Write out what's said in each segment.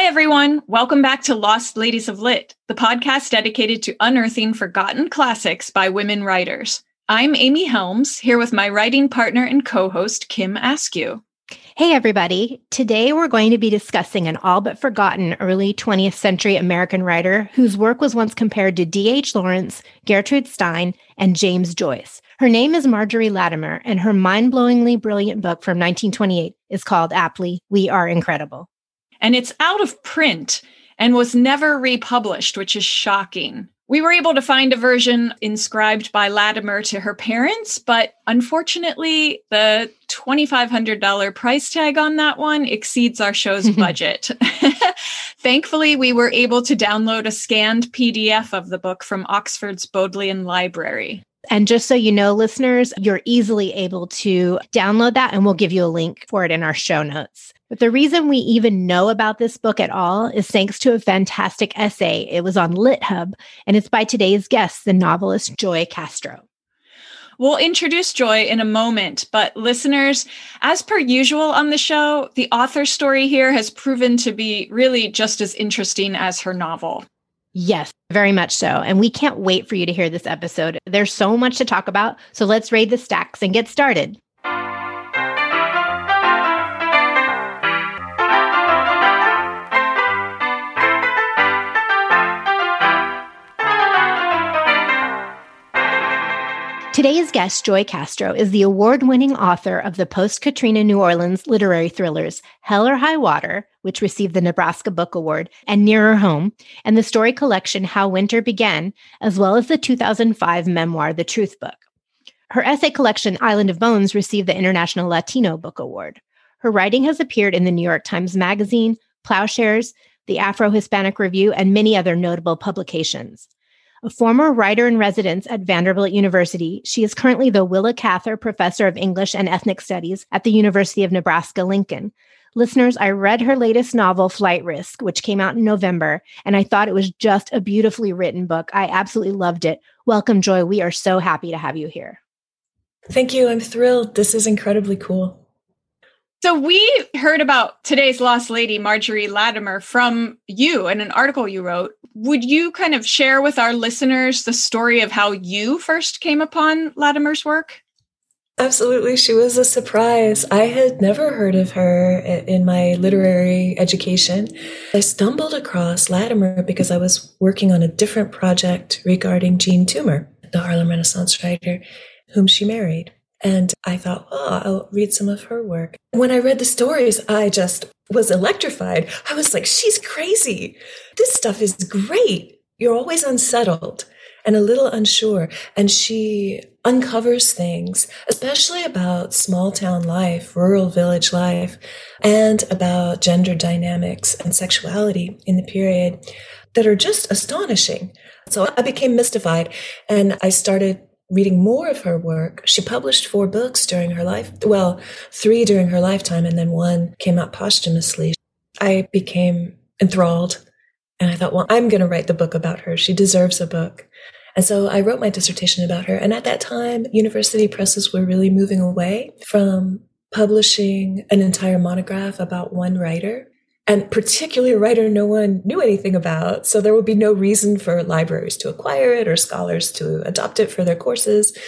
Hi, everyone. Welcome back to Lost Ladies of Lit, the podcast dedicated to unearthing forgotten classics by women writers. I'm Amy Helms, here with my writing partner and co host, Kim Askew. Hey, everybody. Today we're going to be discussing an all but forgotten early 20th century American writer whose work was once compared to D.H. Lawrence, Gertrude Stein, and James Joyce. Her name is Margery Latimer, and her mind blowingly brilliant book from 1928 is called aptly We Are Incredible and it's out of print and was never republished, which is shocking. We were able to find a version inscribed by Latimer to her parents, but unfortunately, the $2,500 price tag on that one exceeds our show's budget. Thankfully, we were able to download a scanned PDF of the book from Oxford's Bodleian Library. And just so you know, listeners, you're easily able to download that, and we'll give you a link for it in our show notes. But the reason we even know about this book at all is thanks to a fantastic essay. It was on LitHub, and it's by today's guest, the novelist Joy Castro. We'll introduce Joy in a moment, but listeners, as per usual on the show, the author's story here has proven to be really just as interesting as her novel. Yes, very much so. And we can't wait for you to hear this episode. There's so much to talk about, so let's raid the stacks and get started. Today's guest, Joy Castro, is the award winning author of the post Katrina New Orleans literary thrillers Hell or High Water, which received the Nebraska Book Award, and Nearer Home, and the story collection How Winter Began, as well as the 2005 memoir The Truth Book. Her essay collection Island of Bones received the International Latino Book Award. Her writing has appeared in the New York Times Magazine, Ploughshares, the Afro Hispanic Review, and many other notable publications. A former writer in residence at Vanderbilt University, she is currently the Willa Cather Professor of English and Ethnic Studies at the University of Nebraska Lincoln. Listeners, I read her latest novel, Flight Risk, which came out in November, and I thought it was just a beautifully written book. I absolutely loved it. Welcome, Joy. We are so happy to have you here. Thank you. I'm thrilled. This is incredibly cool. So we heard about today's lost lady, Margery Latimer, from you in an article you wrote. Would you kind of share with our listeners the story of how you first came upon Latimer's work? Absolutely. She was a surprise. I had never heard of her in my literary education. I stumbled across Latimer because I was working on a different project regarding Jean Toomer, the Harlem Renaissance writer whom she married. And I thought, oh, I'll read some of her work. When I read the stories, I just was electrified. I was like, she's crazy. This stuff is great. You're always unsettled and a little unsure. And she uncovers things, especially about small town life, rural village life, and about gender dynamics and sexuality in the period that are just astonishing. So I became mystified and I started reading more of her work. She published four books during her life. Well, three during her lifetime, and then one came out posthumously. I became enthralled and I thought, well, I'm going to write the book about her. She deserves a book. And so I wrote my dissertation about her. And at that time, university presses were really moving away from publishing an entire monograph about one writer and particularly a writer no one knew anything about. So there would be no reason for libraries to acquire it or scholars to adopt it for their courses.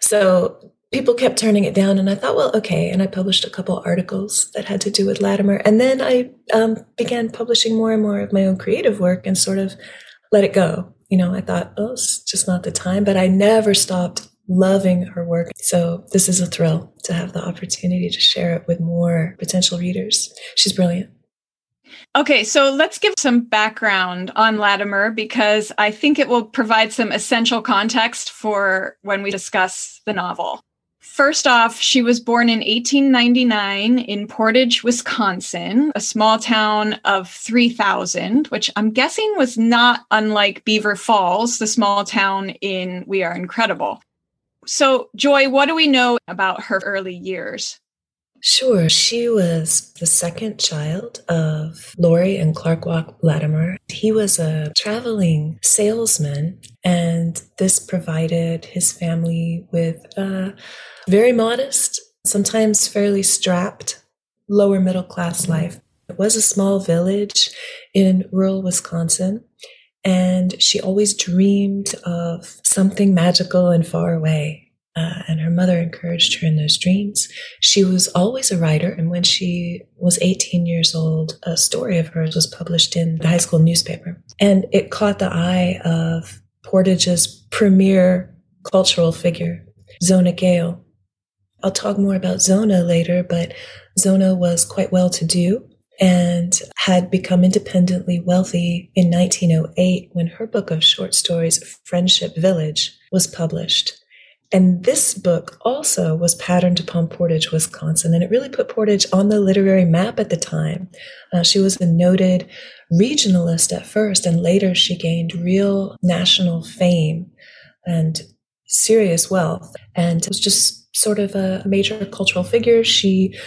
So people kept turning it down and I thought, well, okay. And I published a couple articles that had to do with Latimer. And then I um, began publishing more and more of my own creative work and sort of let it go. You know, I thought, oh, it's just not the time, but I never stopped loving her work. So this is a thrill to have the opportunity to share it with more potential readers. She's brilliant. Okay, so let's give some background on Latimer because I think it will provide some essential context for when we discuss the novel. First off, she was born in 1899 in Portage, Wisconsin, a small town of 3,000, which I'm guessing was not unlike Beaver Falls, the small town in We Are Incredible. So, Joy, what do we know about her early years? Sure. She was the second child of Lori and Clark Walk Latimer. He was a traveling salesman, and this provided his family with a very modest, sometimes fairly strapped, lower middle class life. It was a small village in rural Wisconsin. And she always dreamed of something magical and far away. Uh, and her mother encouraged her in those dreams. She was always a writer, and when she was 18 years old, a story of hers was published in the high school newspaper. And it caught the eye of Portage's premier cultural figure, Zona Gale. I'll talk more about Zona later, but Zona was quite well to do and had become independently wealthy in 1908 when her book of short stories, Friendship Village, was published. And this book also was patterned upon Portage, Wisconsin, and it really put Portage on the literary map at the time. Uh, she was a noted regionalist at first, and later she gained real national fame and serious wealth, and was just sort of a major cultural figure. She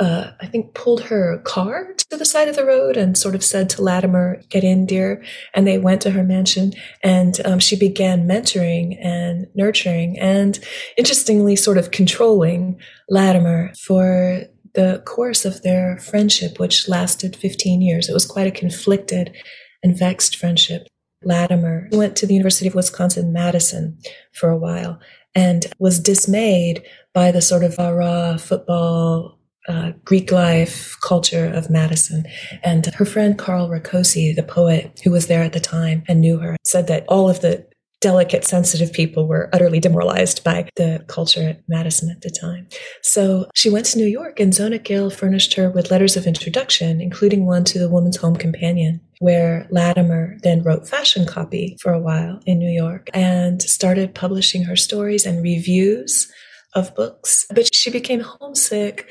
uh, I think, pulled her car to the side of the road and sort of said to Latimer, Get in, dear. And they went to her mansion and um, she began mentoring and nurturing and interestingly, sort of controlling Latimer for the course of their friendship, which lasted 15 years. It was quite a conflicted and vexed friendship. Latimer went to the University of Wisconsin Madison for a while and was dismayed by the sort of raw football uh, Greek life culture of Madison. And her friend Carl Rakosi, the poet who was there at the time and knew her, said that all of the delicate, sensitive people were utterly demoralized by the culture at Madison at the time. So she went to New York and Zona Gale furnished her with letters of introduction, including one to the Woman's Home Companion, where Latimer then wrote fashion copy for a while in New York and started publishing her stories and reviews of books. But she became homesick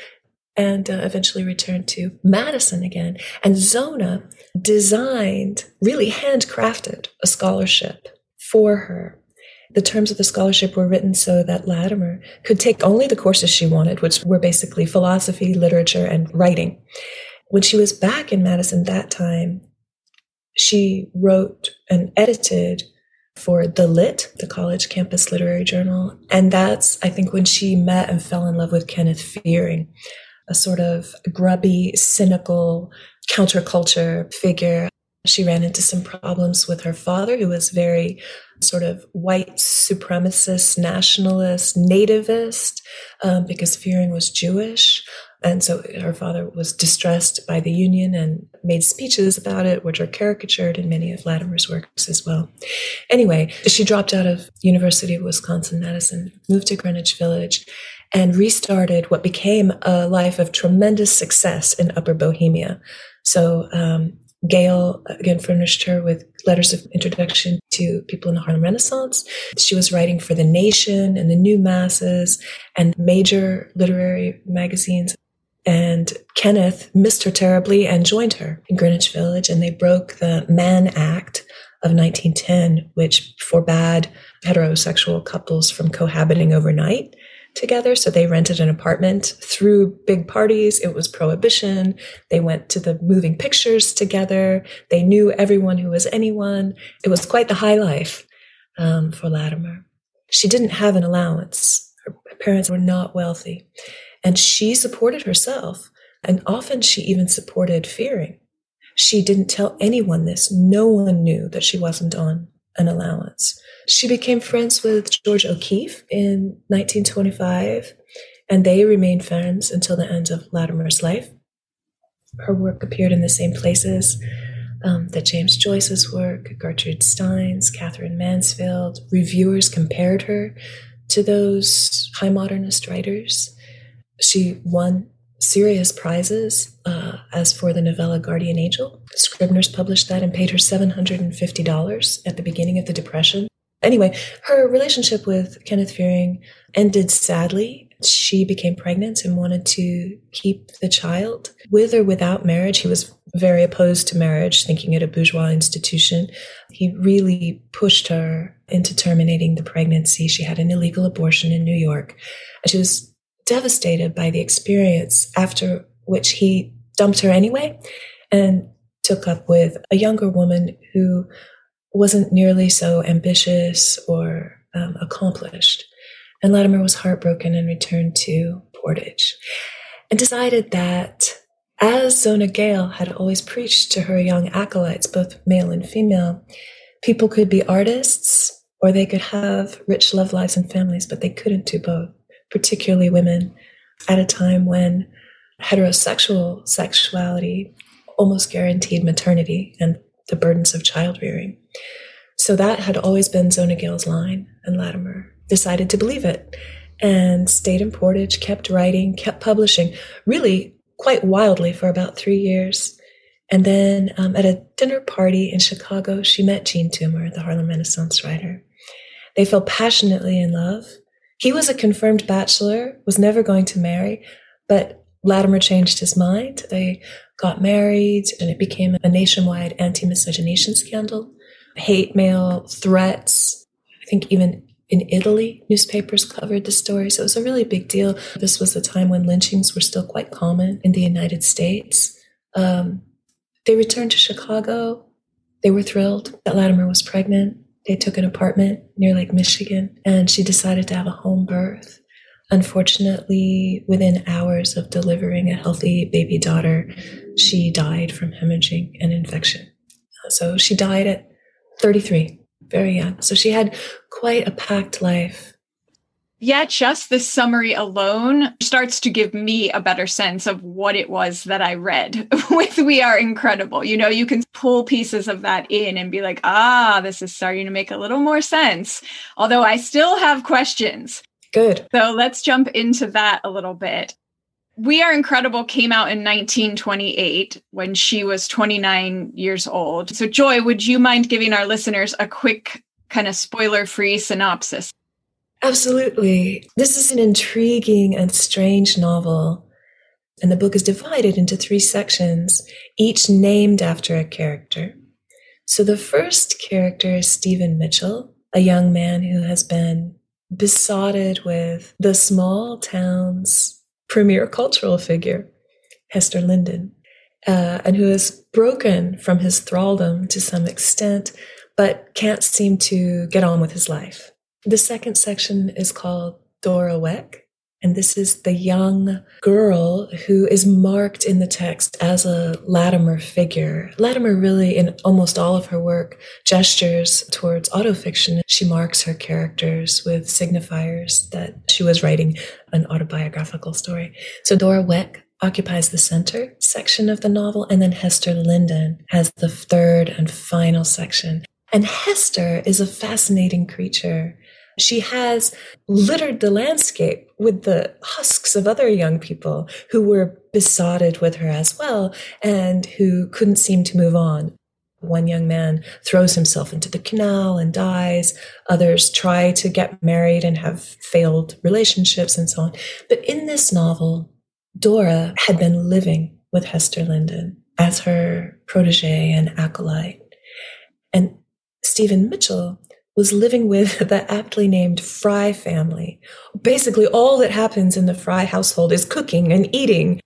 and uh, eventually returned to Madison again. And Zona designed, really handcrafted a scholarship for her. The terms of the scholarship were written so that Latimer could take only the courses she wanted, which were basically philosophy, literature, and writing. When she was back in Madison that time, she wrote and edited for The Lit, the college campus literary journal. And that's, I think, when she met and fell in love with Kenneth Fearing a sort of grubby, cynical counterculture figure. She ran into some problems with her father, who was very sort of white supremacist, nationalist, nativist, um, because Fearing was Jewish. And so her father was distressed by the Union and made speeches about it, which are caricatured in many of Latimer's works as well. Anyway, she dropped out of University of Wisconsin Madison, moved to Greenwich Village, and restarted what became a life of tremendous success in Upper Bohemia. So um, Gale again furnished her with letters of introduction to people in the Harlem Renaissance. She was writing for The Nation and the New Masses and major literary magazines. And Kenneth missed her terribly and joined her in Greenwich Village, and they broke the Mann Act of 1910, which forbade heterosexual couples from cohabiting overnight together. So they rented an apartment threw big parties. It was prohibition. They went to the moving pictures together. They knew everyone who was anyone. It was quite the high life um, for Latimer. She didn't have an allowance. Her parents were not wealthy. And she supported herself. And often she even supported Fearing. She didn't tell anyone this. No one knew that she wasn't on an allowance. She became friends with Georgia O'Keeffe in 1925, and they remained friends until the end of Latimer's life. Her work appeared in the same places um, that James Joyce's work, Gertrude Stein's, Katherine Mansfield. Reviewers compared her to those high modernist writers. She won serious prizes, uh, as for the novella Guardian Angel. Scribner's published that and paid her $750 at the beginning of the Depression. Anyway, her relationship with Kenneth Fearing ended sadly. She became pregnant and wanted to keep the child with or without marriage. He was very opposed to marriage, thinking it a bourgeois institution. He really pushed her into terminating the pregnancy. She had an illegal abortion in New York. She was devastated by the experience, after which he dumped her anyway and took up with a younger woman who wasn't nearly so ambitious or um, accomplished. And Latimer was heartbroken and returned to Portage and decided that as Zona Gale had always preached to her young acolytes, both male and female, people could be artists or they could have rich love lives and families, but they couldn't do both, particularly women at a time when heterosexual sexuality almost guaranteed maternity and the burdens of child rearing. So that had always been Zona Gale's line, and Latimer decided to believe it and stayed in Portage, kept writing, kept publishing, really quite wildly for about three years. And then um, at a dinner party in Chicago, she met Jean Toomer, the Harlem Renaissance writer. They fell passionately in love. He was a confirmed bachelor, was never going to marry, but Latimer changed his mind. They got married, and it became a nationwide anti miscegenation scandal. Hate mail, threats. I think even in Italy, newspapers covered the story. So it was a really big deal. This was the time when lynchings were still quite common in the United States. Um, they returned to Chicago. They were thrilled that Latimer was pregnant. They took an apartment near Lake Michigan, and she decided to have a home birth. Unfortunately, within hours of delivering a healthy baby daughter, she died from hemorrhaging and infection. So she died at 33, very young. So she had quite a packed life. Yeah, just this summary alone starts to give me a better sense of what it was that I read with We Are Incredible. You know, you can pull pieces of that in and be like, ah, this is starting to make a little more sense. Although I still have questions. Good. So let's jump into that a little bit. We Are Incredible came out in 1928 when she was 29 years old. So, Joy, would you mind giving our listeners a quick, kind of spoiler free synopsis? Absolutely. This is an intriguing and strange novel. And the book is divided into three sections, each named after a character. So the first character is Stephen Mitchell, a young man who has been besotted with the small town's premier cultural figure, Hester Linden, uh, and who is broken from his thraldom to some extent, but can't seem to get on with his life. The second section is called Dora Weck, and this is the young girl who is marked in the text as a Latimer figure. Latimer really, in almost all of her work, gestures towards autofiction. She marks her characters with signifiers that she was writing an autobiographical story. So Dora Weck occupies the center section of the novel, and then Hester Linden has the third and final section. And Hester is a fascinating creature. She has littered the landscape with the husks of other young people who were besotted with her as well and who couldn't seem to move on. One young man throws himself into the canal and dies. Others try to get married and have failed relationships and so on. But in this novel, Dora had been living with Hester Linden as her protege and acolyte. And Stephen Mitchell was living with the aptly named Fry family. Basically, all that happens in the Fry household is cooking and eating.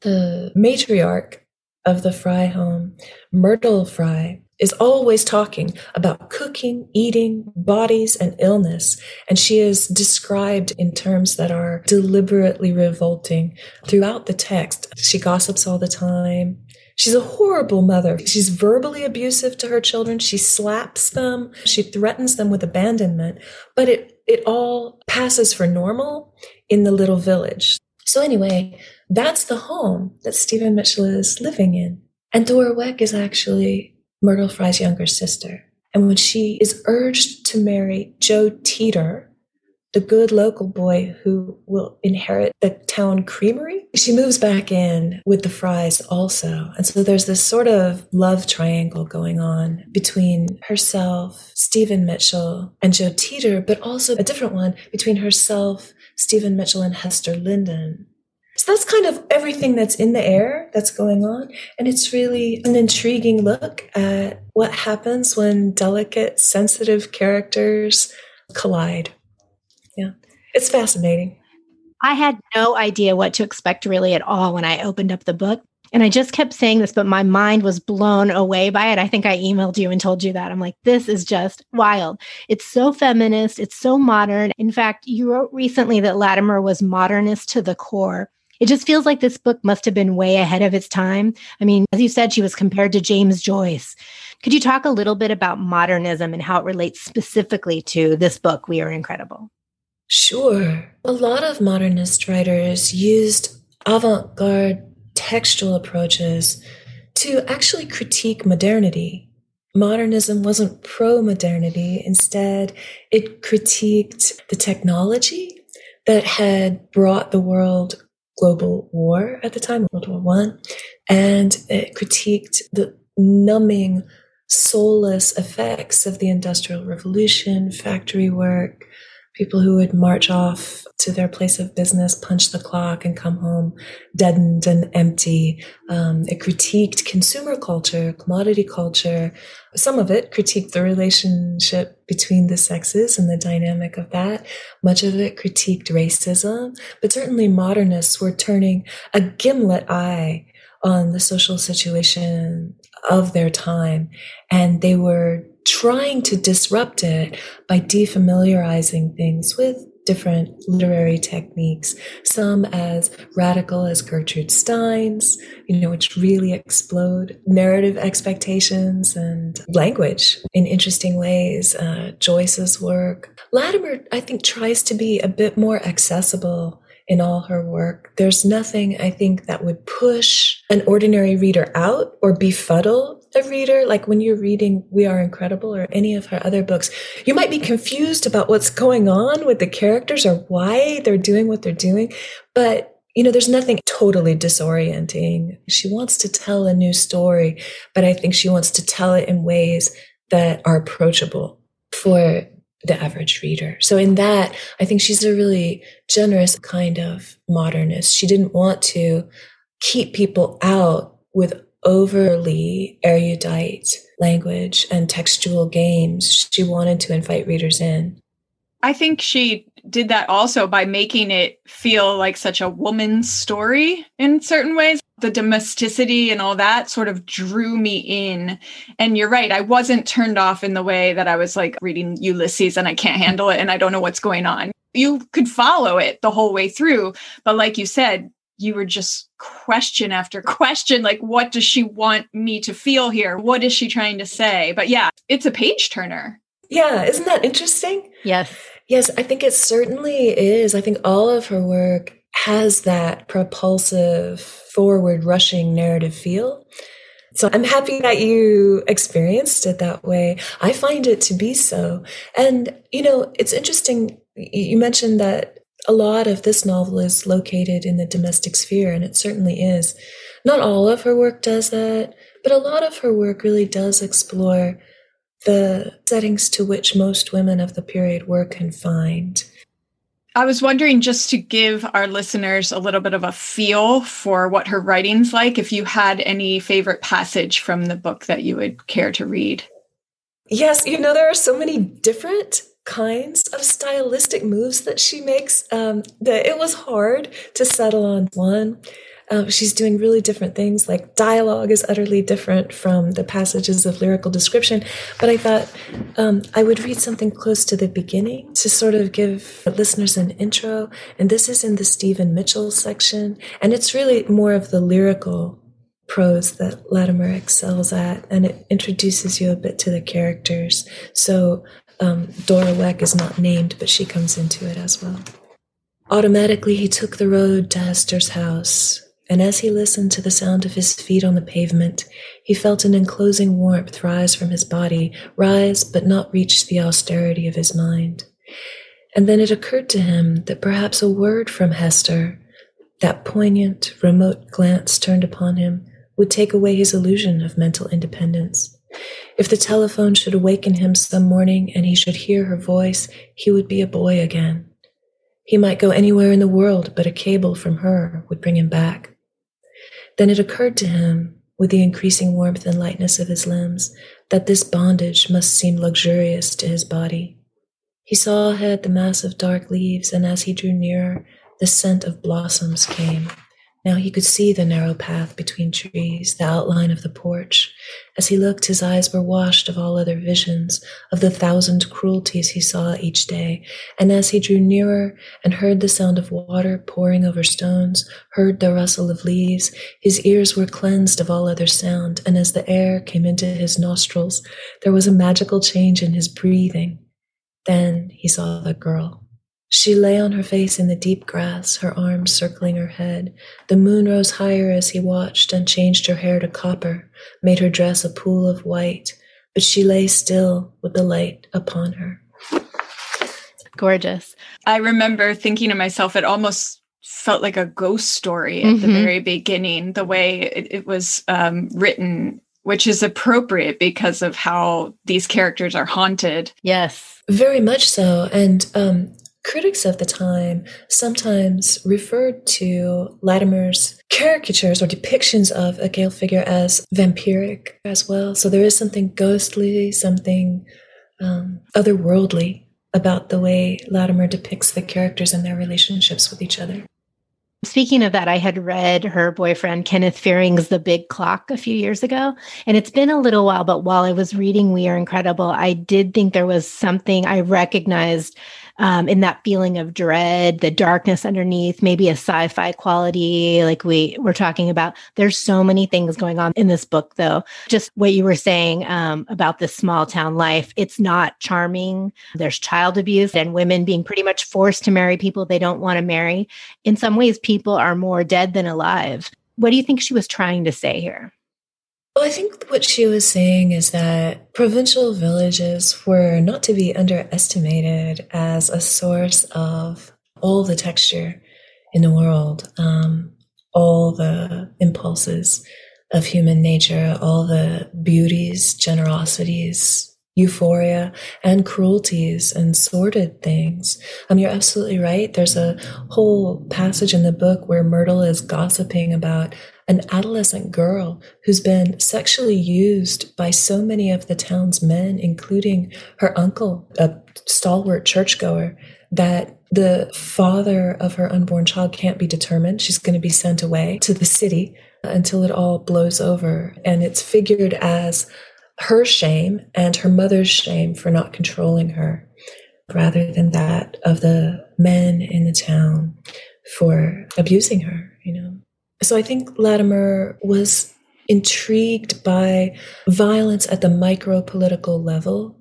The matriarch of the Fry home, Myrtle Fry, is always talking about cooking, eating, bodies, and illness. And she is described in terms that are deliberately revolting throughout the text. She gossips all the time. She's a horrible mother. She's verbally abusive to her children. She slaps them. She threatens them with abandonment. But it, it all passes for normal in the little village. So anyway, that's the home that Stephen Mitchell is living in. And Dora Weck is actually Myrtle Fry's younger sister. And when she is urged to marry Joe Teeter, the good local boy who will inherit the town creamery. She moves back in with the Frys also. And so there's this sort of love triangle going on between herself, Stephen Mitchell, and Joe Teeter, but also a different one between herself, Stephen Mitchell, and Hester Linden. So that's kind of everything that's in the air that's going on. And it's really an intriguing look at what happens when delicate, sensitive characters collide. It's fascinating. I had no idea what to expect really at all when I opened up the book. And I just kept saying this, but my mind was blown away by it. I think I emailed you and told you that. I'm like, this is just wild. It's so feminist. It's so modern. In fact, you wrote recently that Latimer was modernist to the core. It just feels like this book must have been way ahead of its time. I mean, as you said, she was compared to James Joyce. Could you talk a little bit about modernism and how it relates specifically to this book, We Are Incredible? Sure. A lot of modernist writers used avant garde textual approaches to actually critique modernity. Modernism wasn't pro modernity. Instead, it critiqued the technology that had brought the world global war at the time, World War One, and it critiqued the numbing, soulless effects of the Industrial Revolution, factory work, people who would march off to their place of business, punch the clock, and come home deadened and empty. Um, it critiqued consumer culture, commodity culture. Some of it critiqued the relationship between the sexes and the dynamic of that. Much of it critiqued racism, but certainly modernists were turning a gimlet eye on the social situation of their time. And they were trying to disrupt it by defamiliarizing things with different literary techniques, some as radical as Gertrude Stein's, you know, which really explode narrative expectations and language in interesting ways. Uh, Joyce's work. Latimer, I think, tries to be a bit more accessible in all her work. There's nothing I think that would push an ordinary reader out or befuddle a reader. Like when you're reading We Are Incredible or any of her other books, you might be confused about what's going on with the characters or why they're doing what they're doing. But you know, there's nothing totally disorienting. She wants to tell a new story, but I think she wants to tell it in ways that are approachable for the average reader. So in that, I think she's a really generous kind of modernist. She didn't want to keep people out with overly erudite language and textual games. She wanted to invite readers in. I think she did that also by making it feel like such a woman's story in certain ways. The domesticity and all that sort of drew me in. And you're right, I wasn't turned off in the way that I was like reading Ulysses and I can't handle it and I don't know what's going on. You could follow it the whole way through. But like you said, you were just question after question like what does she want me to feel here what is she trying to say but yeah it's a page turner yeah isn't that interesting yes yes i think it certainly is i think all of her work has that propulsive forward rushing narrative feel so I'm happy that you experienced it that way. I find it to be so. And, you know, it's interesting. You mentioned that a lot of this novel is located in the domestic sphere, and it certainly is. Not all of her work does that, but a lot of her work really does explore the settings to which most women of the period were confined. I was wondering just to give our listeners a little bit of a feel for what her writing's like, if you had any favorite passage from the book that you would care to read. Yes, you know, there are so many different kinds of stylistic moves that she makes um, that it was hard to settle on one. Um, she's doing really different things, like dialogue is utterly different from the passages of lyrical description. But I thought um, I would read something close to the beginning to sort of give listeners an intro. And this is in the Stephen Mitchell section. And it's really more of the lyrical prose that Latimer excels at, and it introduces you a bit to the characters. So um, Dora Weck is not named, but she comes into it as well. Automatically, he took the road to Hester's house, and as he listened to the sound of his feet on the pavement, he felt an enclosing warmth rise from his body, rise but not reach the austerity of his mind. And then it occurred to him that perhaps a word from Hester, that poignant, remote glance turned upon him, would take away his illusion of mental independence. If the telephone should awaken him some morning and he should hear her voice, he would be a boy again. He might go anywhere in the world, but a cable from her would bring him back. Then it occurred to him, with the increasing warmth and lightness of his limbs, that this bondage must seem luxurious to his body. He saw ahead the mass of dark leaves, and as he drew nearer, the scent of blossoms came, Now he could see the narrow path between trees, the outline of the porch. As he looked, his eyes were washed of all other visions, of the thousand cruelties he saw each day. And as he drew nearer and heard the sound of water pouring over stones, heard the rustle of leaves, his ears were cleansed of all other sound. And as the air came into his nostrils, there was a magical change in his breathing. Then he saw the girl. She lay on her face in the deep grass, her arms circling her head. The moon rose higher as he watched and changed her hair to copper, made her dress a pool of white, but she lay still with the light upon her. Gorgeous. I remember thinking to myself, it almost felt like a ghost story at mm-hmm. the very beginning, the way it, it was um, written which is appropriate because of how these characters are haunted. Yes. Very much so. And um, Critics of the time sometimes referred to Latimer's caricatures or depictions of a Gale figure as vampiric as well. So there is something ghostly, something um, otherworldly about the way Latimer depicts the characters and their relationships with each other. Speaking of that, I had read her boyfriend Kenneth Fearing's The Big Clock a few years ago, and it's been a little while, but while I was reading We Are Incredible, I did think there was something I recognized um, in that feeling of dread, the darkness underneath, maybe a sci-fi quality, like we were talking about. There's so many things going on in this book, though. Just what you were saying um, about this small town life, it's not charming. There's child abuse and women being pretty much forced to marry people they don't want to marry. In some ways, people are more dead than alive. What do you think she was trying to say here? Well, I think what she was saying is that provincial villages were not to be underestimated as a source of all the texture in the world, um, all the impulses of human nature, all the beauties, generosities, euphoria and cruelties and sordid things. Um, you're absolutely right. There's a whole passage in the book where Myrtle is gossiping about an adolescent girl who's been sexually used by so many of the town's men, including her uncle, a stalwart churchgoer, that the father of her unborn child can't be determined. She's going to be sent away to the city until it all blows over. And it's figured as her shame and her mother's shame for not controlling her rather than that of the men in the town for abusing her, you know. So I think Latimer was intrigued by violence at the micro political level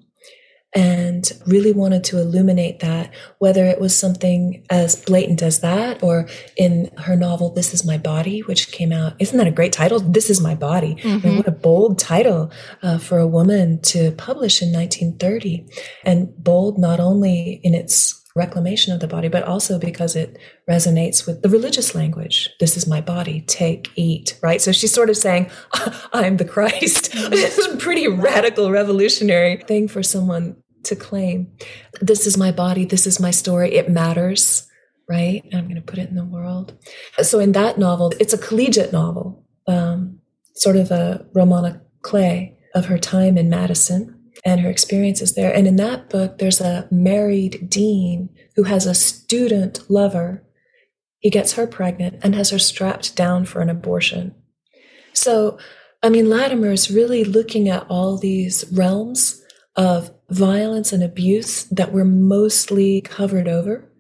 and really wanted to illuminate that, whether it was something as blatant as that or in her novel, This Is My Body, which came out. Isn't that a great title? This Is My Body. Mm-hmm. I mean, what a bold title uh, for a woman to publish in 1930. And bold not only in its reclamation of the body, but also because it resonates with the religious language. This is my body, take, eat, right? So she's sort of saying, I'm the Christ. this is a pretty radical, revolutionary thing for someone to claim. This is my body, this is my story, it matters, right? And I'm going to put it in the world. So in that novel, it's a collegiate novel, um, sort of a Romana Clay of her time in Madison and her experiences there. And in that book, there's a married dean who has a student lover. He gets her pregnant and has her strapped down for an abortion. So, I mean, Latimer is really looking at all these realms of violence and abuse that were mostly covered over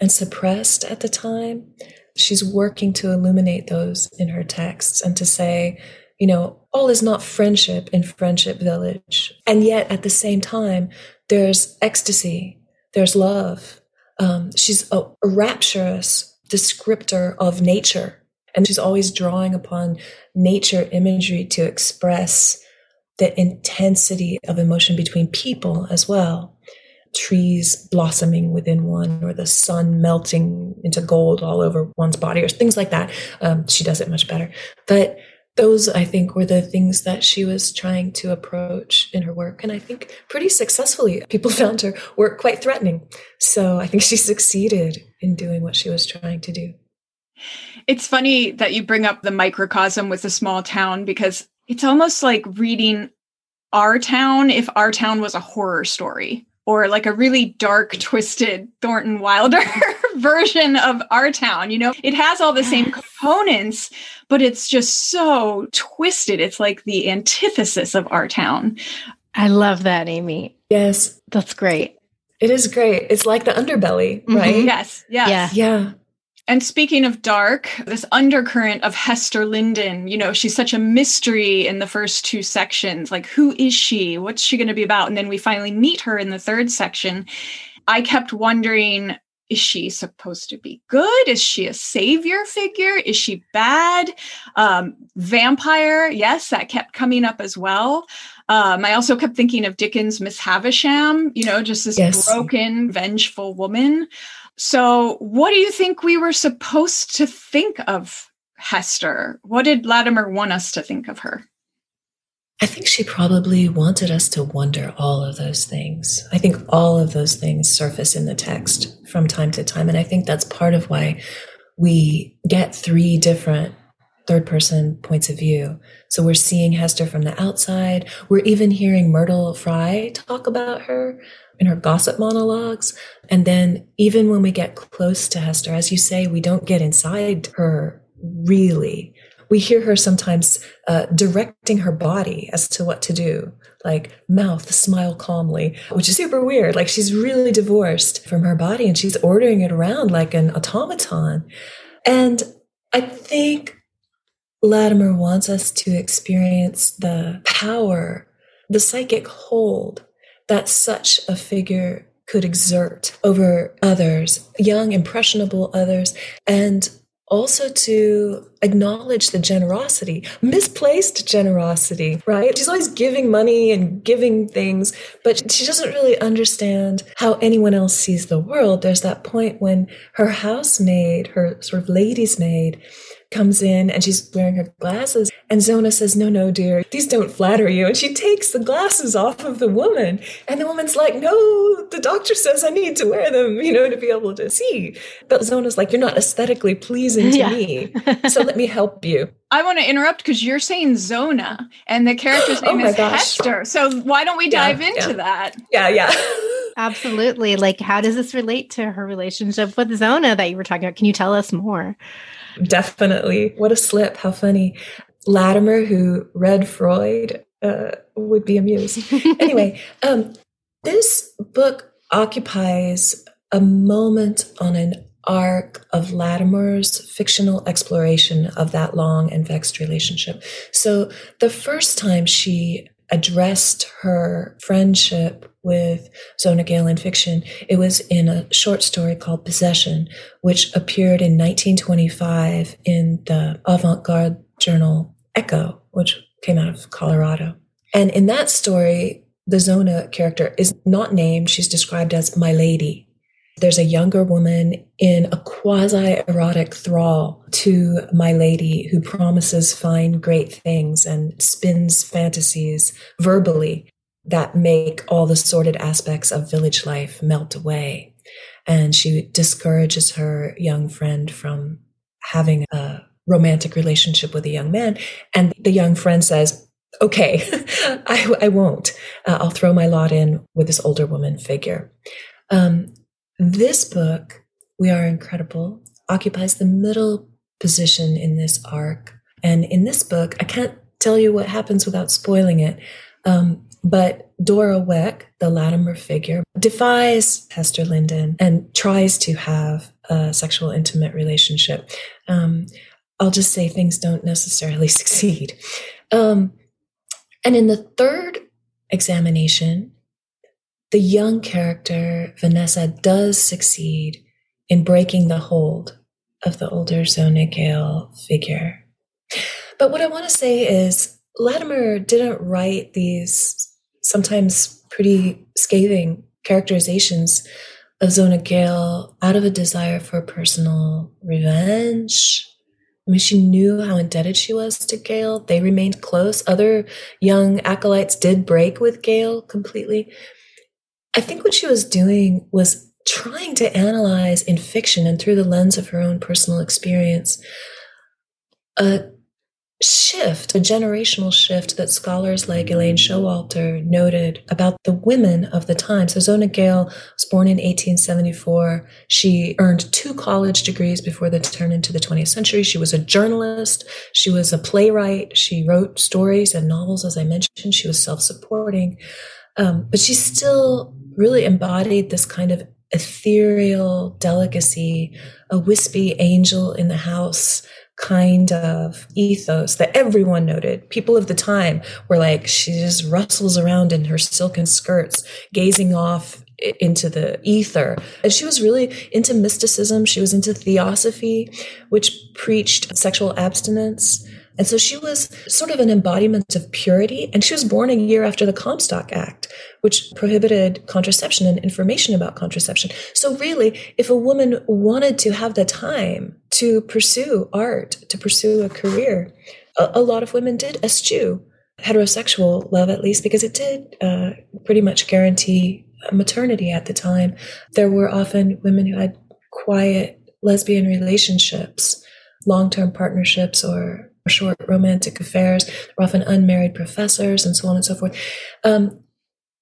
and suppressed at the time. She's working to illuminate those in her texts and to say, you know, all is not friendship in Friendship Village. And yet at the same time, there's ecstasy, there's love. Um, she's a, rapturous descriptor of nature. And she's always drawing upon nature imagery to express the intensity of emotion between people as well. Trees blossoming within one, or the sun melting into gold all over one's body, or things like that. Um, she does it much better. But those I think were the things that she was trying to approach in her work. And I think pretty successfully. People found her work quite threatening. So I think she succeeded in doing what she was trying to do. It's funny that you bring up the microcosm with the small town because it's almost like reading our town if our town was a horror story or like a really dark, twisted Thornton Wilder version of our town. You know, it has all the same components, but it's just so twisted. It's like the antithesis of our town. I love that, Amy. Yes. That's great. It is great. It's like the underbelly, Mhm. right? Yes. Yes. Yeah. Yeah. And speaking of dark, this undercurrent of Hester Linden, you know, she's such a mystery in the first two sections. Like, who is she? What's she going to be about? And then we finally meet her in the third section. I kept wondering is she supposed to be good? Is she a savior figure? Is she bad? Um, vampire, yes, that kept coming up as well. Um, I also kept thinking of Dickens' Miss Havisham, you know, just this Yes. broken, vengeful woman. So, what do you think we were supposed to think of Hester? What did Latimer want us to think of her? I think she probably wanted us to wonder all of those things. I think all of those things surface in the text from time to time. And I think that's part of why we get three different third person points of view. So we're seeing Hester from the outside. We're even hearing Myrtle Fry talk about her in her gossip monologues. And then even when we get close to Hester, as you say, we don't get inside her really. We hear her sometimes uh, directing her body as to what to do, like mouth, smile calmly, which is super weird. Like she's really divorced from her body and she's ordering it around like an automaton. And I think Latimer wants us to experience the power, the psychic hold that such a figure could exert over others, young, impressionable others, and also to acknowledge the generosity, misplaced generosity, right? She's always giving money and giving things, but she doesn't really understand how anyone else sees the world. There's that point when her housemaid, her sort of lady's maid, comes in and she's wearing her glasses. And Zona says, No, no, dear, these don't flatter you. And she takes the glasses off of the woman. And the woman's like, No, the doctor says I need to wear them, you know, to be able to see. But Zona's like, You're not aesthetically pleasing to Yeah. me. So let me help you. I want to interrupt because you're saying Zona and the character's Oh name my is gosh. Hester. So, why don't we Yeah, dive into yeah. that? Yeah, yeah. Absolutely. Like, how does this relate to her relationship with Zona that you were talking about? Can you tell us more? Definitely. What a slip. How funny. Latimer, who read Freud, uh, would be amused. anyway, um, this book occupies a moment on an arc of Latimer's fictional exploration of that long and vexed relationship. So the first time she addressed her friendship with Zona Gale in fiction, it was in a short story called Possession, which appeared in 1925 in the avant-garde journal Echo, which came out of Colorado. And in that story, the Zona character is not named. She's described as my lady. There's a younger woman in a quasi erotic thrall to my lady who promises fine, great things and spins fantasies verbally that make all the sordid aspects of village life melt away. And she discourages her young friend from having a romantic relationship with a young man. And the young friend says, okay, I, I won't. Uh, I'll throw my lot in with this older woman figure. Um, this book, We Are Incredible, occupies the middle position in this arc. And in this book, I can't tell you what happens without spoiling it. Um, but Dora Weck, the Latimer figure, defies Hester Linden and tries to have a sexual intimate relationship. Um, I'll just say things don't necessarily succeed. Um, and in the third examination, the young character, Vanessa, does succeed in breaking the hold of the older Zona Gale figure. But what I want to say is Latimer didn't write these sometimes pretty scathing characterizations of Zona Gale out of a desire for personal revenge. I mean, she knew how indebted she was to Gale. They remained close. Other young acolytes did break with Gale completely. I think what she was doing was trying to analyze in fiction and through the lens of her own personal experience a shift, a generational shift that scholars like Elaine Showalter noted about the women of the time. So Zona Gale was born in 1874. She earned two college degrees before the turn into the 20th century. She was a journalist. She was a playwright. She wrote stories and novels, as I mentioned. She was self-supporting. Um, but she still really embodied this kind of ethereal delicacy, a wispy angel in the house kind of ethos that everyone noted. People of the time were like, she just rustles around in her silken skirts, gazing off into the ether. And she was really into mysticism. She was into theosophy, which preached sexual abstinence. And so she was sort of an embodiment of purity. And she was born a year after the Comstock Act, which prohibited contraception and information about contraception. So really, if a woman wanted to have the time to pursue art, to pursue a career, a, a lot of women did eschew heterosexual love, at least, because it did uh, pretty much guarantee maternity at the time. There were often women who had quiet lesbian relationships, long term partnerships, or short romantic affairs. There were often unmarried professors and so on and so forth. Um,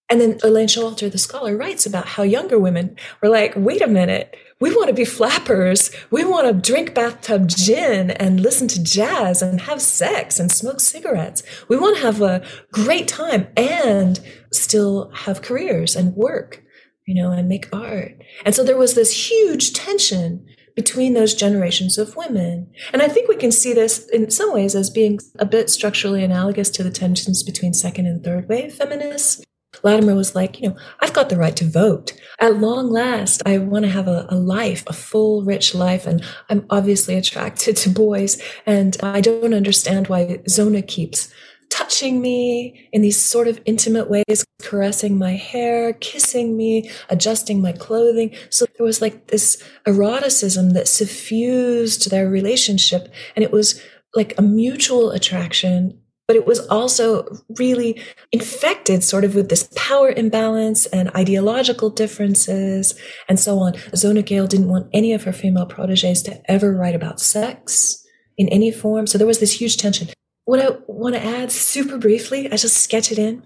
and then Elaine Showalter, the scholar, writes about how younger women were like, wait a minute, we want to be flappers. We want to drink bathtub gin and listen to jazz and have sex and smoke cigarettes. We want to have a great time and still have careers and work, you know, and make art. And so there was this huge tension between those generations of women. And I think we can see this in some ways as being a bit structurally analogous to the tensions between second and third wave feminists. Latimer was like, you know, I've got the right to vote. At long last, I want to have a, a, life, a full, rich life. And I'm obviously attracted to boys. And I don't understand why Zona keeps touching me in these sort of intimate ways, caressing my hair, kissing me, adjusting my clothing. So there was like this eroticism that suffused their relationship. And it was like a mutual attraction but it was also really infected sort of with this power imbalance and ideological differences and so on. Zona Gale didn't want any of her female proteges to ever write about sex in any form. So there was this huge tension. What I want to add super briefly, I just sketch it in,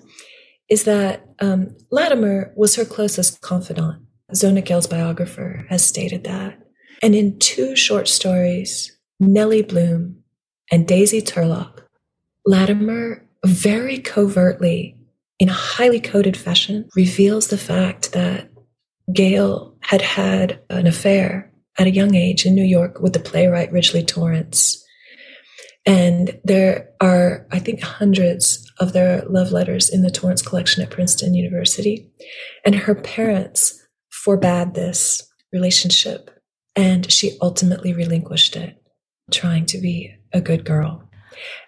is that um, Latimer was her closest confidant. Zona Gale's biographer has stated that. And in two short stories, Nellie Bloom and Daisy Turlock, Latimer very covertly, in a highly coded fashion, reveals the fact that Gale had had an affair at a young age in New York with the playwright Ridgely Torrence. And there are, I think, hundreds of their love letters in the Torrence collection at Princeton University. And her parents forbade this relationship. And she ultimately relinquished it, trying to be a good girl.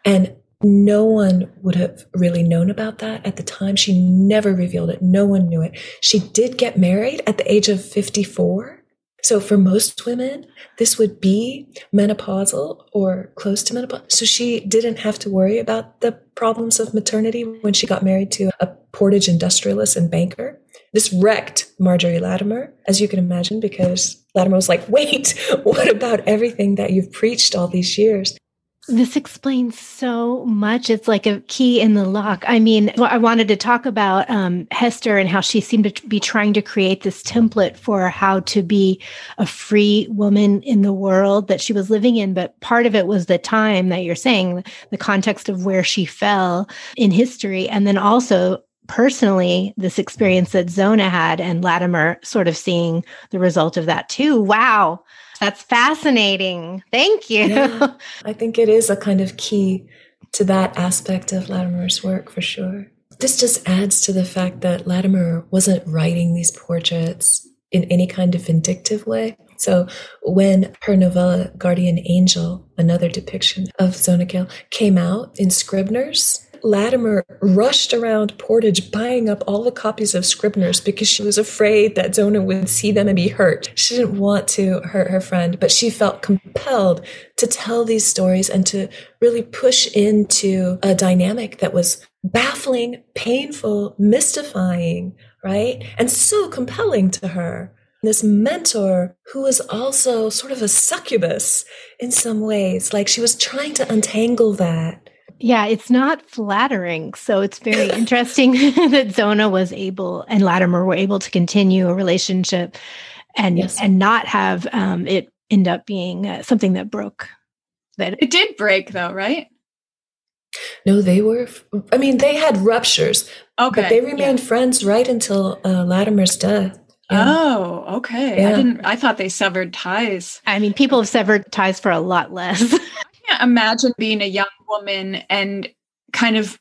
And no one would have really known about that at the time. She never revealed it. No one knew it. She did get married at the age of 54. So for most women, this would be menopausal or close to menopause. So she didn't have to worry about the problems of maternity when she got married to a Portage industrialist and banker. This wrecked Margery Latimer, as you can imagine, because Latimer was like, wait, what about everything that you've preached all these years? This explains so much. It's like a key in the lock. I mean, I wanted to talk about um, Hester and how she seemed to be trying to create this template for how to be a free woman in the world that she was living in. But part of it was the time that you're saying, the context of where she fell in history. And then also personally this experience that Zona had and Latimer sort of seeing the result of that too. Wow. That's fascinating. Thank you. Yeah, I think it is a kind of key to that aspect of Latimer's work for sure. This just adds to the fact that Latimer wasn't writing these portraits in any kind of vindictive way. So when her novella Guardian Angel, another depiction of Zona came out in Scribner's, Latimer rushed around Portage buying up all the copies of Scribner's because she was afraid that Zona would see them and be hurt. She didn't want to hurt her friend, but she felt compelled to tell these stories and to really push into a dynamic that was baffling, painful, mystifying, right? And so compelling to her this mentor who was also sort of a succubus in some ways. Like she was trying to untangle that. Yeah, it's not flattering. So it's very interesting that Zona was able and Latimer were able to continue a relationship and yes. and not have um, it end up being uh, something that broke. That it did break, though, right? No, they were. I mean, they had ruptures. Okay, but they remained yeah. friends right until uh, Latimer's death. Yeah. Oh, okay. Yeah. I didn't. I thought they severed ties. I mean, people have severed ties for a lot less. Can't imagine being a young woman and kind of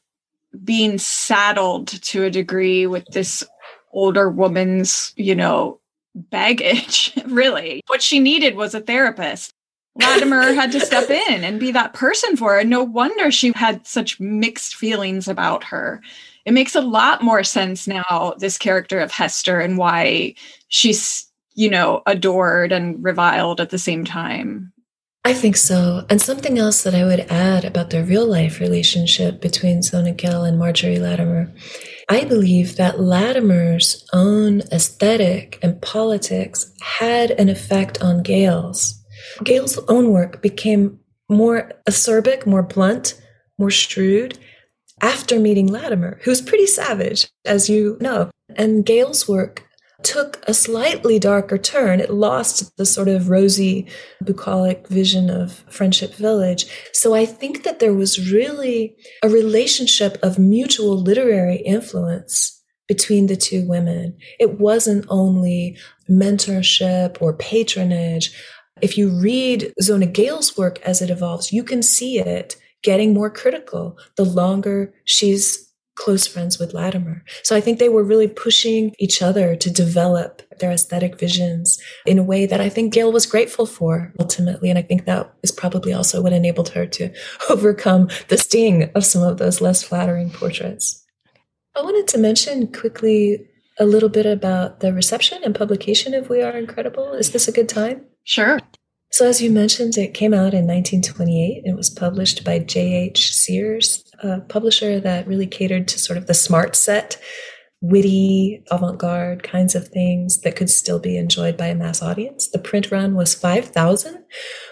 being saddled to a degree with this older woman's, you know, baggage. really, what she needed was a therapist. Latimer had to step in and be that person for her. No wonder she had such mixed feelings about her it makes a lot more sense now this character of hester and why she's you know adored and reviled at the same time I think so. And something else that I would add about the real life relationship between Zona Gale and Margery Latimer. I believe that Latimer's own aesthetic and politics had an effect on Gale's. Gale's own work became more acerbic, more blunt, more shrewd, after meeting Latimer, who's pretty savage, as you know. And Gale's work took a slightly darker turn. It lost the sort of rosy, bucolic vision of Friendship Village. So I think that there was really a relationship of mutual literary influence between the two women. It wasn't only mentorship or patronage. If you read Zona Gale's work as it evolves, you can see it getting more critical the longer she's close friends with Latimer. So I think they were really pushing each other to develop their aesthetic visions in a way that I think Gale was grateful for ultimately. And I think that is probably also what enabled her to overcome the sting of some of those less flattering portraits. I wanted to mention quickly a little bit about the reception and publication of We Are Incredible. Is this a good time? Sure. So, as you mentioned, it came out in 1928. It was published by J.H. Sears, a publisher that really catered to sort of the smart set, witty, avant garde kinds of things that could still be enjoyed by a mass audience. The print run was 5,000,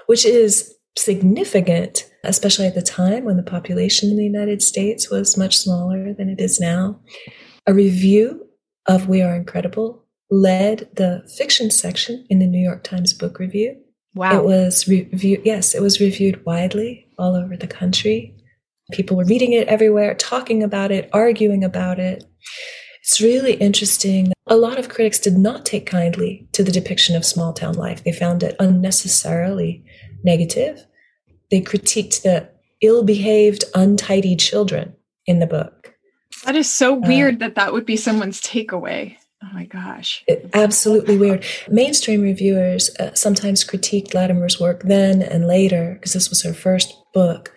which is significant, especially at the time when the population in the United States was much smaller than it is now. A review of We Are Incredible led the fiction section in the New York Times Book Review Wow. It was reviewed, yes, it was reviewed widely all over the country. People were reading it everywhere, talking about it, arguing about it. It's really interesting. A lot of critics did not take kindly to the depiction of small town life. They found it unnecessarily negative. They critiqued the ill behaved, untidy children in the book. That is so uh, weird uh, that that would be someone's takeaway. Oh my gosh. It, absolutely weird. Mainstream reviewers uh, sometimes critiqued Latimer's work then and later, because this was her first book,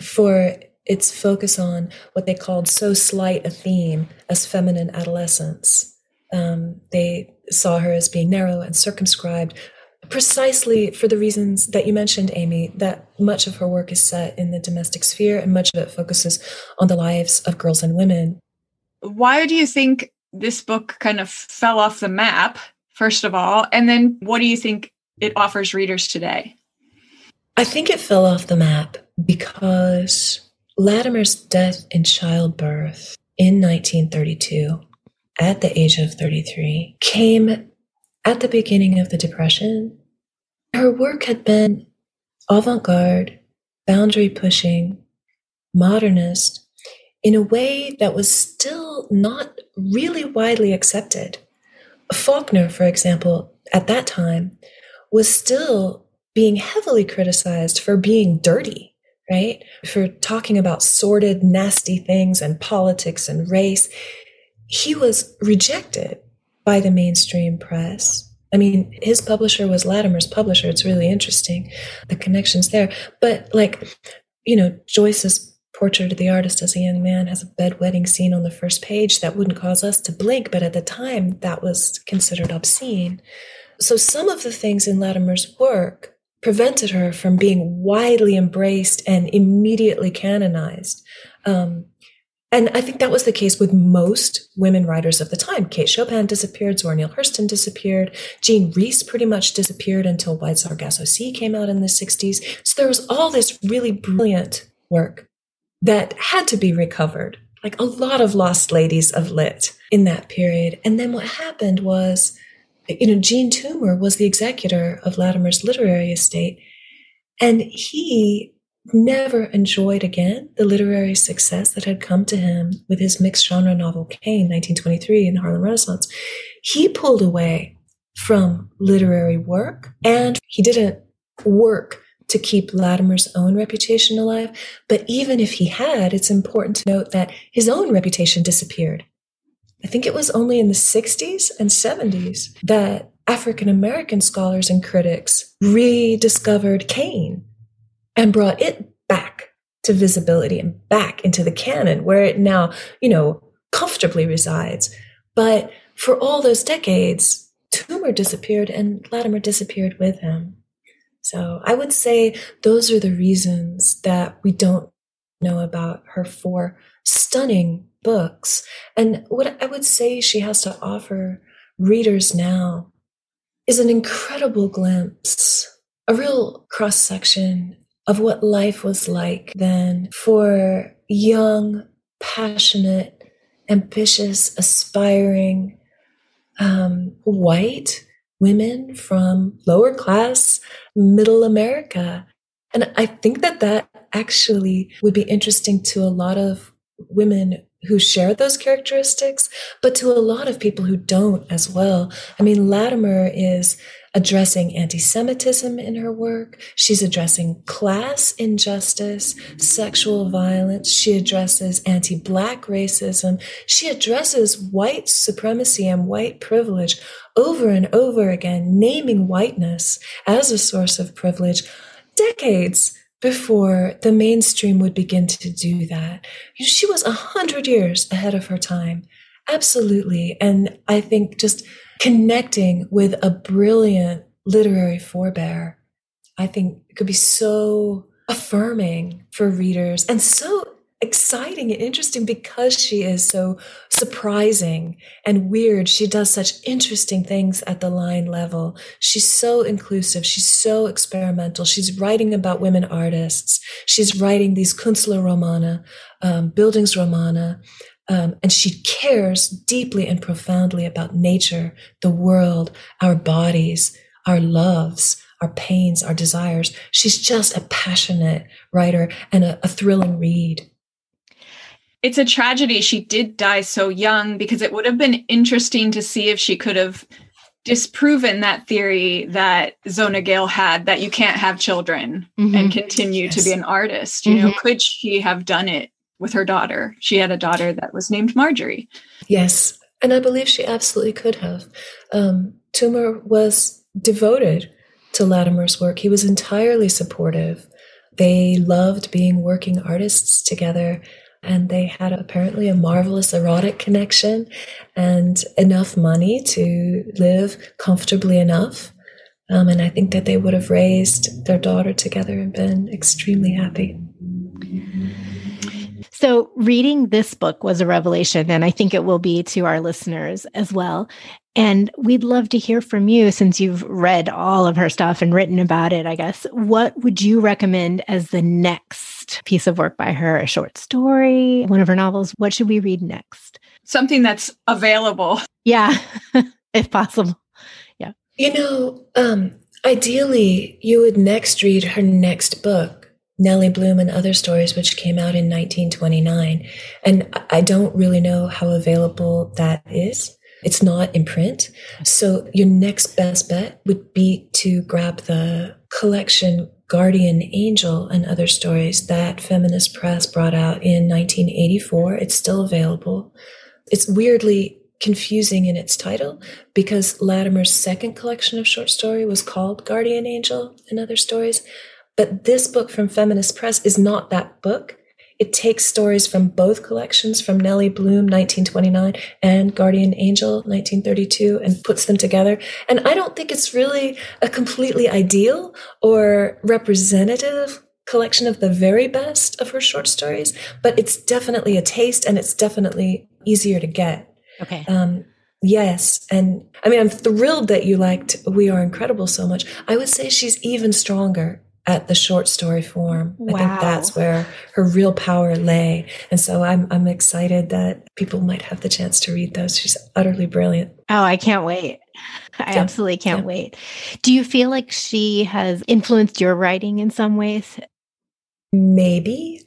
for its focus on what they called so slight a theme as feminine adolescence. Um, they saw her as being narrow and circumscribed, precisely for the reasons that you mentioned, Amy, that much of her work is set in the domestic sphere and much of it focuses on the lives of girls and women. Why do you think this book kind of fell off the map, first of all? And then what do you think it offers readers today? I think it fell off the map because Latimer's death in childbirth in 1932, at the age of 33, came at the beginning of the Depression. Her work had been avant garde, boundary pushing, modernist, in a way that was still not really widely accepted. Faulkner, for example, at that time, was still being heavily criticized for being dirty, right? For talking about sordid, nasty things and politics and race. He was rejected by the mainstream press. I mean, his publisher was Latimer's publisher. It's really interesting, the connections there. But like, you know, Joyce's portrait of the artist as a young man has a bedwetting scene on the first page that wouldn't cause us to blink, but at the time that was considered obscene. So some of the things in Latimer's work prevented her from being widely embraced and immediately canonized. Um, And I think that was the case with most women writers of the time. Kate Chopin disappeared, Zora Neale Hurston disappeared, Jean Rhys pretty much disappeared until Wide Sargasso Sea came out in the 60s. So there was all this really brilliant work that had to be recovered, like a lot of lost ladies of lit in that period. And then what happened was, you know, Jean Toomer was the executor of Latimer's literary estate. And he never enjoyed again the literary success that had come to him with his mixed genre novel Cane, 1923, in the Harlem Renaissance. He pulled away from literary work and he didn't work to keep Latimer's own reputation alive. But even if he had, it's important to note that his own reputation disappeared. I think it was only in the 60s and 70s that African American scholars and critics rediscovered Cane and brought it back to visibility and back into the canon where it now, you know, comfortably resides. But for all those decades, Toomer disappeared and Latimer disappeared with him. So I would say those are the reasons that we don't know about her four stunning books. And what I would say she has to offer readers now is an incredible glimpse, a real cross section of what life was like then for young, passionate, ambitious, aspiring, um, white women from lower class, middle America. And I think that that actually would be interesting to a lot of women who share those characteristics, but to a lot of people who don't as well. I mean, Latimer is addressing anti Semitism in her work. She's addressing class injustice, sexual violence. She addresses anti Black racism. She addresses white supremacy and white privilege over and over again, naming whiteness as a source of privilege decades before the mainstream would begin to do that. She was a hundred years ahead of her time. Absolutely. And I think just connecting with a brilliant literary forebear, I think could be so affirming for readers and so exciting and interesting because she is so surprising and weird. She does such interesting things at the line level. She's so inclusive. She's so experimental. She's writing about women artists. She's writing these Künstlerromane, um, Bildungsromane. Um, and she cares deeply and profoundly about nature, the world, our bodies, our loves, our pains, our desires. She's just a passionate writer and a, a thrilling read. It's a tragedy she did die so young because it would have been interesting to see if she could have disproven that theory that Zona Gale had that you can't have children mm-hmm. and continue yes. to be an artist. You mm-hmm. know, could she have done it with her daughter. She had a daughter that was named Margery. Yes, and I believe she absolutely could have. Um, Toomer was devoted to Latimer's work. He was entirely supportive. They loved being working artists together, and they had apparently a marvelous erotic connection and enough money to live comfortably enough. Um, and I think that they would have raised their daughter together and been extremely happy. So, reading this book was a revelation, and I think it will be to our listeners as well. And we'd love to hear from you since you've read all of her stuff and written about it, I guess. What would you recommend as the next piece of work by her? A short story, one of her novels? What should we read next? Something that's available. Yeah, if possible. Yeah. You know, um, ideally, you would next read her next book Nellie Bloom and other stories, which came out in 1929. And I don't really know how available that is. It's not in print. So your next best bet would be to grab the collection Guardian Angel and Other Stories that Feminist Press brought out in 1984. It's still available. It's weirdly confusing in its title because Latimer's second collection of short story was called Guardian Angel and Other Stories. But this book from Feminist Press is not that book. It takes stories from both collections from Nellie Bloom, 1929, and Guardian Angel, 1932, and puts them together. And I don't think it's really a completely ideal or representative collection of the very best of her short stories, but it's definitely a taste and it's definitely easier to get. Okay. Um, yes. And I mean, I'm thrilled that you liked We Are Incredible so much. I would say she's even stronger at the short story form. Wow. I think that's where her real power lay. And so I'm I'm excited that people might have the chance to read those. She's utterly brilliant. Oh, I can't wait. I Yeah. absolutely can't Yeah. wait. Do you feel like she has influenced your writing in some ways? Maybe.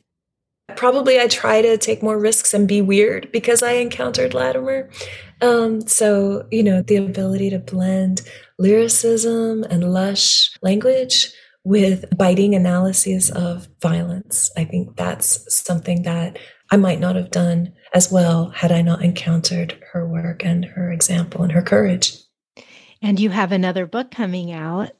Probably I try to take more risks and be weird because I encountered Latimer. Um, so, you know, the ability to blend lyricism and lush language with biting analyses of violence. I think that's something that I might not have done as well had I not encountered her work and her example and her courage. And you have another book coming out,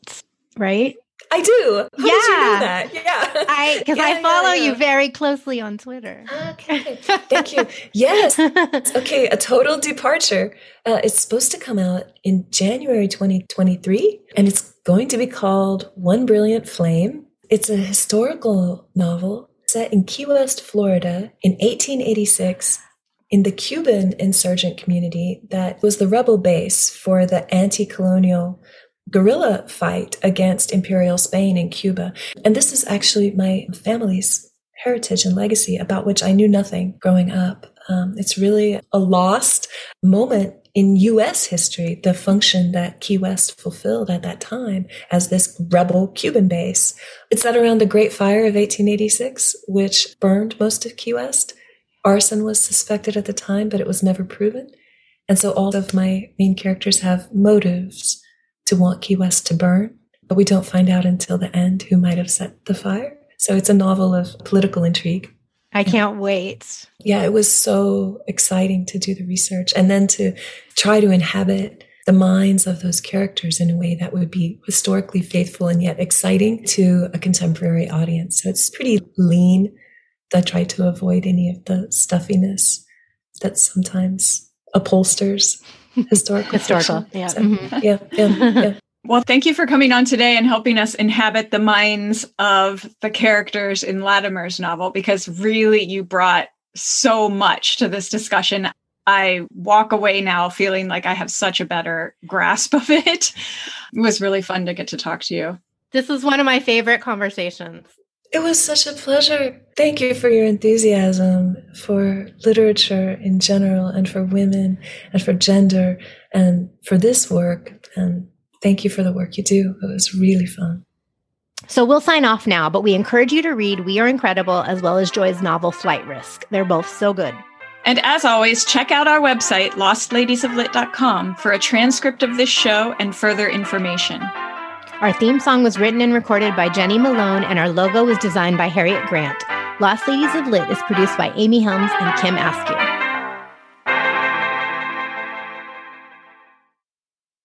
right? I do. How did you Yeah. know that? Yeah. I because Yeah, I yeah, follow yeah. you very closely on Twitter. Okay. Thank you. Yes. Okay. A total departure. Uh, it's supposed to come out in January 2023, and it's going to be called One Brilliant Flame. It's a historical novel set in Key West, Florida in 1886 in the Cuban insurgent community that was the rebel base for the anti colonial guerrilla fight against Imperial Spain in Cuba. And this is actually my family's heritage and legacy about which I knew nothing growing up. Um, it's really a lost moment in US history, the function that Key West fulfilled at that time as this rebel Cuban base. It's set around the Great Fire of 1886, which burned most of Key West. Arson was suspected at the time, but it was never proven. And so all of my main characters have motives to want Key West to burn, but we don't find out until the end who might have set the fire. So it's a novel of political intrigue. I can't wait. Yeah, it was so exciting to do the research and then to try to inhabit the minds of those characters in a way that would be historically faithful and yet exciting to a contemporary audience. So it's pretty lean. I try to avoid any of the stuffiness that sometimes upholsters historical Historical. Yeah. So, Mhm. yeah, yeah, yeah. Well, thank you for coming on today and helping us inhabit the minds of the characters in Latimer's novel because really you brought so much to this discussion. I walk away now feeling like I have such a better grasp of it. It was really fun to get to talk to you. This is one of my favorite conversations. It was such a pleasure. Thank you for your enthusiasm for literature in general and for women and for gender and for this work. And thank you for the work you do. It was really fun. So we'll sign off now, but we encourage you to read We Are Incredible as well as Joy's novel Flight Risk. They're both so good. And as always, check out our website, lostladiesoflit.com, for a transcript of this show and further information. Our theme song was written and recorded by Jenny Malone, and our logo was designed by Harriet Grant. Lost Ladies of Lit is produced by Amy Helms and Kim Askew.